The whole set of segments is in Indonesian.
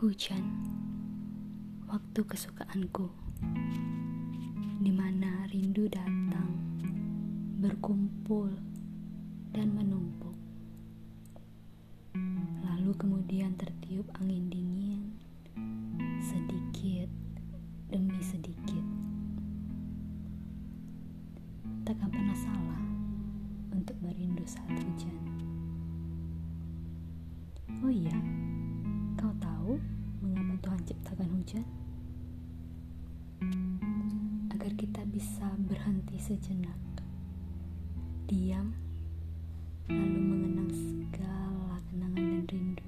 Hujan, waktu kesukaanku, di mana rindu datang, berkumpul, dan menumpuk. Lalu kemudian tertiup angin dingin, sedikit demi sedikit. Takkan pernah salah untuk merindu saat hujan. Hujan? Agar kita bisa berhenti sejenak, diam, lalu mengenang segala kenangan dan rindu.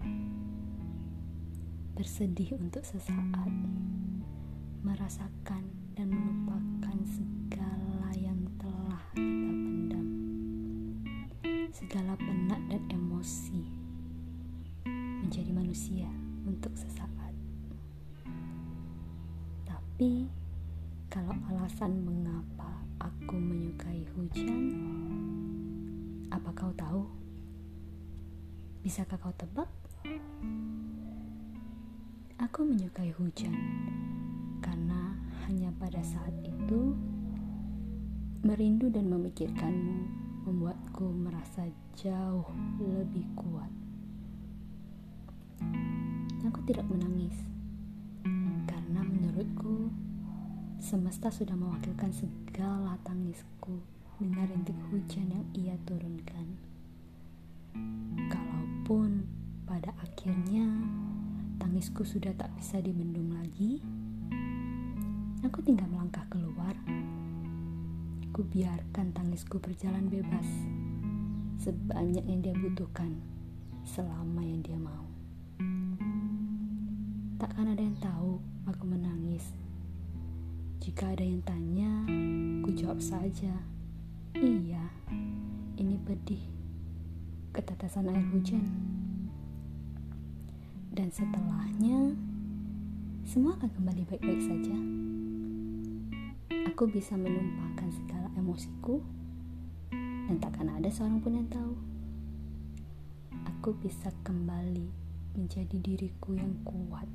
Bersedih untuk sesaat, merasakan dan melupakan segala yang telah kita pendam, segala penat dan emosi menjadi manusia untuk sesaat. Tapi, kalau alasan mengapa aku menyukai hujan, apa kau tahu? Bisakah kau tebak? Aku menyukai hujan karena hanya pada saat itu merindu dan memikirkanmu membuatku merasa jauh lebih kuat. Aku tidak menangis semesta sudah mewakilkan segala tangisku dengan rintik hujan yang ia turunkan. Kalaupun pada akhirnya tangisku sudah tak bisa dibendung lagi, aku tinggal melangkah keluar. Ku biarkan tangisku berjalan bebas sebanyak yang dia butuhkan selama yang dia mau. Takkan ada yang tahu aku menangis. Jika ada yang tanya, ku jawab saja, "Iya, ini pedih." Ketetesan air hujan. Dan setelahnya, semua akan kembali baik-baik saja. Aku bisa menumpahkan segala emosiku, dan takkan ada seorang pun yang tahu. Aku bisa kembali menjadi diriku yang kuat